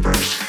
back.